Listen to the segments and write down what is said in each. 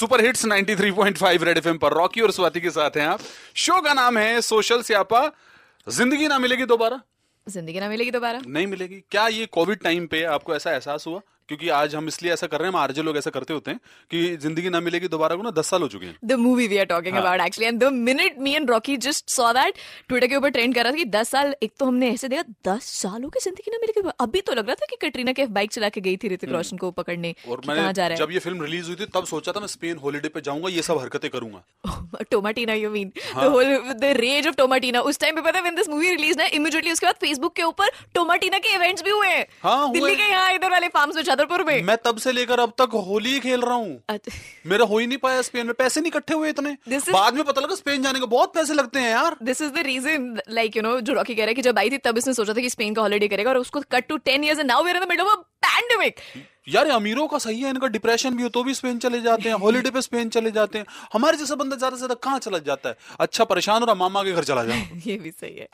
Super hits 93.5 red FM पर। Rocky और स्वाति के साथ हैं आप। शो का नाम है सोशल स्यापा। ज़िंदगी ना मिलेगी दोबारा? ज़िंदगी ना मिलेगी दोबारा। नहीं मिलेगी। क्या ये कोविड टाइम पे आपको ऐसा एहसास हुआ? क्योंकि आज हम इसलिए ऐसा कर रहे हैं हम आरजे लोग ऐसा करते होते हैं कि ज़िंदगी ना मिलेगी दोबारा को ना दस साल हो चुके हैं। The movie we are talking about actually and the minute me and Rocky just saw that Twitter के ऊपर ट्रेंड कर रहा था कि दस साल एक तो हमने ऐसे देखा दस सालों की ज़िंदगी ना मिलेगी। अभी तो लग रहा था कि कटरीना के बाइक चला के गई थी ऋतिक रोशन को पकड़ने और मैंने रहा जब ये फ़िल्म रिलीज़ हुई थी तब सोचा था मैं स्पेन हॉलीडे पे जाऊँगा ये सब हरकतें करूँगा। Tomatina you mean the whole the rage of Tomatina उस टाइम पे पता है व्हेन दिस मूवी रिलीज़ ना इमीडिएटली उसके बाद फेसबुक के ऊपर टोमाटीना के इवेंट्स भी हुए हैं। हाँ, दिल्ली के यहाँ इधर वाले फार्म्स में छतरपुर में। मैं तब से लेकर अब तक होली खेल रहा हूँ। मेरा हो ही नहीं पाया स्पेन में। पैसे नहीं इकट्ठे हुए इतने। Is- बाद में पता लगा स्पेन जाने के बहुत पैसे लगते हैं यार। This is the reason like you know जो रॉकी कह रहा है कि जब आई थी तब इसने सोचा था कि स्पेन का हॉलीडे करेगा और उसको cut to ten year now we are in the middle of pandemic यार अमीरों का सही है इनका डिप्रेशन भी हो तो भी स्पेन चले जाते हैं हॉलीडे पे स्पेन चले जाते हैं। हमारे जैसा बंदा ज़्यादा से ज़्यादा कहाँ चला जाता है? अच्छा परेशान हो रहा मामा के घर चला जाओ। ये भी सही है।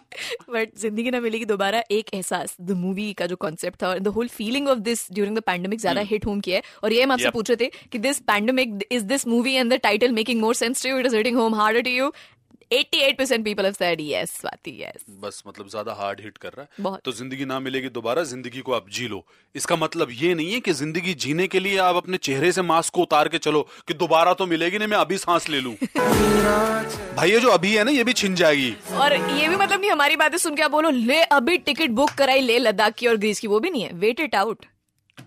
बट ज़िंदगी ना मिलेगी दोबारा एक एहसास द मूवी का जो कॉन्सेप्ट था the whole feeling of this during the pandemic ज़्यादा हिट होम किया है। और ये हम आपसे पूछ रहे थे कि this pandemic is this movie and the title making more sense to you it is hitting home harder to you 88% people have said yes Swati yes. बस मतलब ज़्यादा हार्ड हिट कर रहा है। बहुत। तो ज़िंदगी ना मिलेगी दोबारा ज़िंदगी को आप जी लो। इसका मतलब ये नहीं है कि ज़िंदगी जीने के लिए आप अपने चेहरे से मास्क को उतार के चलो कि दोबारा तो मिलेगी नहीं मैं अभी सांस ले लूँ। भाई ये जो अभी है ना ये भी छिन जाएगी। और ये भी मतलब नहीं हमारी बातें सुन के आप बोलो ले अभी टिकट बुक कराई ले लद्दाख की और ग्रीस की वो भी नहीं है। वेट इट आउट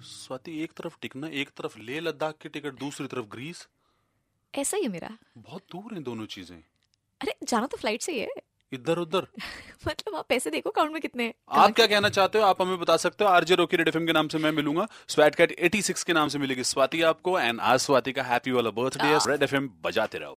स्वाति एक तरफ़ टिकना एक तरफ़ ले लद्दाख की टिकट दूसरी तरफ़ ग्रीस। ऐसा ही है मेरा। बहुत दूर है दोनों चीज़ें। अरे जाना तो फ़्लाइट से ही है। इधर उधर। मतलब आप पैसे देखो अकाउंट में कितने आप क्या कहना चाहते हो? आप हमें बता सकते हो? आरजे रोकी रेड एफएम के नाम से मैं मिलूँगा। स्वैट कैट 86 के नाम से मिलेगी। स्वाति आपको एंड आज स्वाति का हैप्पी वाला बर्थडे है। रेड एफएम बजाते रहो।